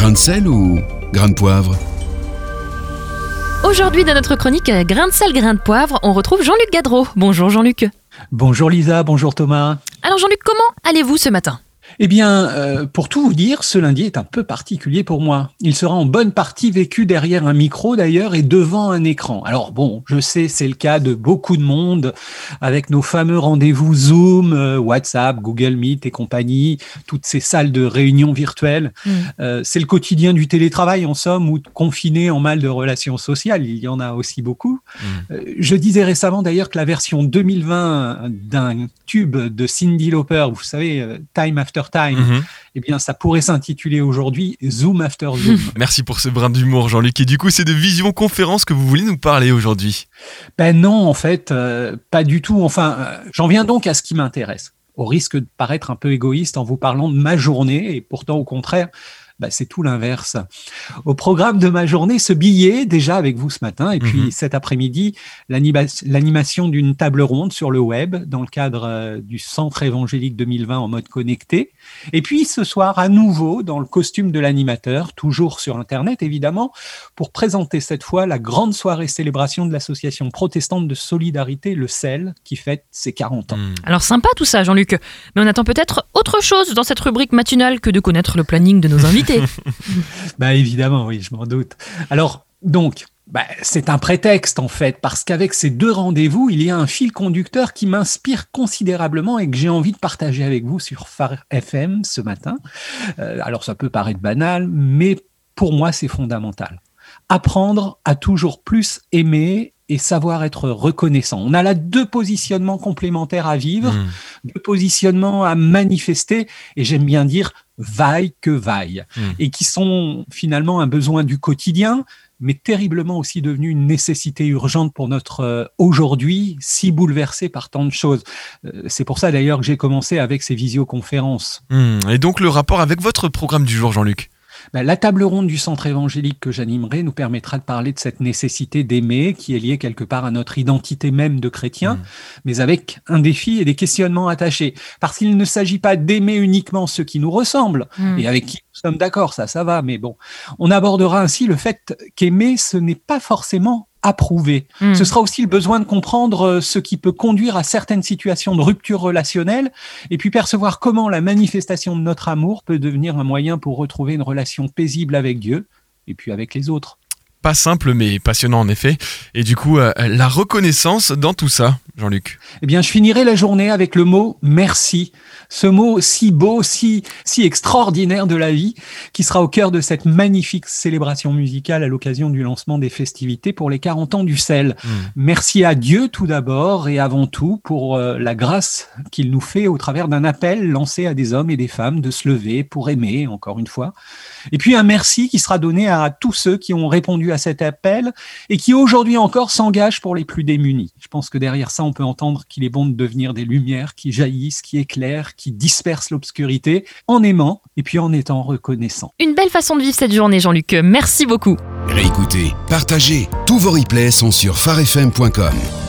Grain de sel ou grain de poivre Aujourd'hui, dans notre chronique euh, Grain de sel, grain de poivre, on retrouve Jean-Luc Gadreau. Bonjour Jean-Luc. Bonjour Lisa, bonjour Thomas. Alors Jean-Luc, comment allez-vous ce matin? Eh bien, euh, pour tout vous dire, ce lundi est un peu particulier pour moi. Il sera en bonne partie vécu derrière un micro d'ailleurs et devant un écran. Alors bon, je sais, c'est le cas de beaucoup de monde avec nos fameux rendez-vous Zoom, euh, WhatsApp, Google Meet et compagnie, toutes ces salles de réunion virtuelles. Mm. Euh, c'est le quotidien du télétravail en somme ou confiné en mal de relations sociales. Il y en a aussi beaucoup. Mm. je disais récemment d'ailleurs que la version 2020 d'un tube de Cindy Lauper, vous savez, Time After Time, mhm. eh bien, ça pourrait s'intituler aujourd'hui Zoom After Zoom. Merci pour ce brin d'humour, Jean-Luc. Et du coup, c'est de vision-conférence que vous voulez nous parler aujourd'hui? Ben non, en fait, euh, pas du tout. Enfin, euh, j'en viens donc à ce qui m'intéresse au risque de paraître un peu égoïste en vous parlant de ma journée, et pourtant au contraire, bah, c'est tout l'inverse. Au programme de ma journée, ce billet, déjà avec vous ce matin, et puis mhm. cet après-midi, l'animation d'une table ronde sur le web dans le cadre euh, du Centre évangélique 2020 en mode connecté. Et puis ce soir, à nouveau, dans le costume de l'animateur, toujours sur Internet évidemment, pour présenter cette fois la grande soirée célébration de l'association protestante de solidarité, le CEL, qui fête ses 40 ans. Hmm. Alors sympa tout ça, Jean-Luc, mais on attend peut-être autre chose dans cette rubrique matinale que de connaître le planning de nos invités. bah évidemment, oui, je m'en doute. Alors, donc, bah, c'est un prétexte en fait, parce qu'avec ces deux rendez-vous, il y a un fil conducteur qui m'inspire considérablement et que j'ai envie de partager avec vous sur Phare FM ce matin. Euh, alors ça peut paraître banal, mais pour moi c'est fondamental. Apprendre à toujours plus aimer et savoir être reconnaissant. On a là deux positionnements complémentaires à vivre, mmh. deux positionnements à manifester, et j'aime bien dire vaille que vaille, hmm. et qui sont finalement un besoin du quotidien, mais terriblement aussi devenu une nécessité urgente pour notre euh, aujourd'hui, si bouleversé par tant de choses. Euh, c'est pour ça d'ailleurs que j'ai commencé avec ces visioconférences. Hmm. Et donc le rapport avec votre programme du jour, Jean-Luc? Ben, la table ronde du centre évangélique que j'animerai nous permettra de parler de cette nécessité d'aimer qui est liée quelque part à notre identité même de chrétien, mmh. mais avec un défi et des questionnements attachés. Parce qu'il ne s'agit pas d'aimer uniquement ceux qui nous ressemblent mmh. et avec qui nous sommes d'accord, ça, ça va, mais bon. On abordera ainsi le fait qu'aimer, ce n'est pas forcément approuvé. Hmm. Ce sera aussi le besoin de comprendre euh, ce qui peut conduire à certaines situations de rupture relationnelle et puis percevoir comment la manifestation de notre amour peut devenir un moyen pour retrouver une relation paisible avec Dieu et puis avec les autres. Pas simple mais passionnant en effet. Et du coup, euh, la reconnaissance dans tout ça, Jean-Luc Eh bien, je finirai la journée avec le mot merci. Ce mot si beau, si, si extraordinaire de la vie, qui sera au cœur de cette magnifique célébration musicale à l'occasion du lancement des festivités pour les 40 ans du sel. Hmm. Merci à Dieu tout d'abord et avant tout pour euh, la grâce qu'il nous fait au travers d'un appel lancé à des hommes et des femmes de se lever pour aimer, encore une fois. Et puis un merci qui sera donné à tous ceux qui ont répondu à cet appel et qui aujourd'hui encore s'engagent pour les plus démunis. Je pense que derrière ça, on peut entendre qu'il est bon de devenir des lumières qui jaillissent, qui éclairent, qui dispersent l'obscurité en aimant et puis en étant reconnaissant. Une belle façon de vivre cette journée, Jean-Luc. Merci beaucoup. Réécoutez, partagez. Tous vos replays sont sur farfm.com.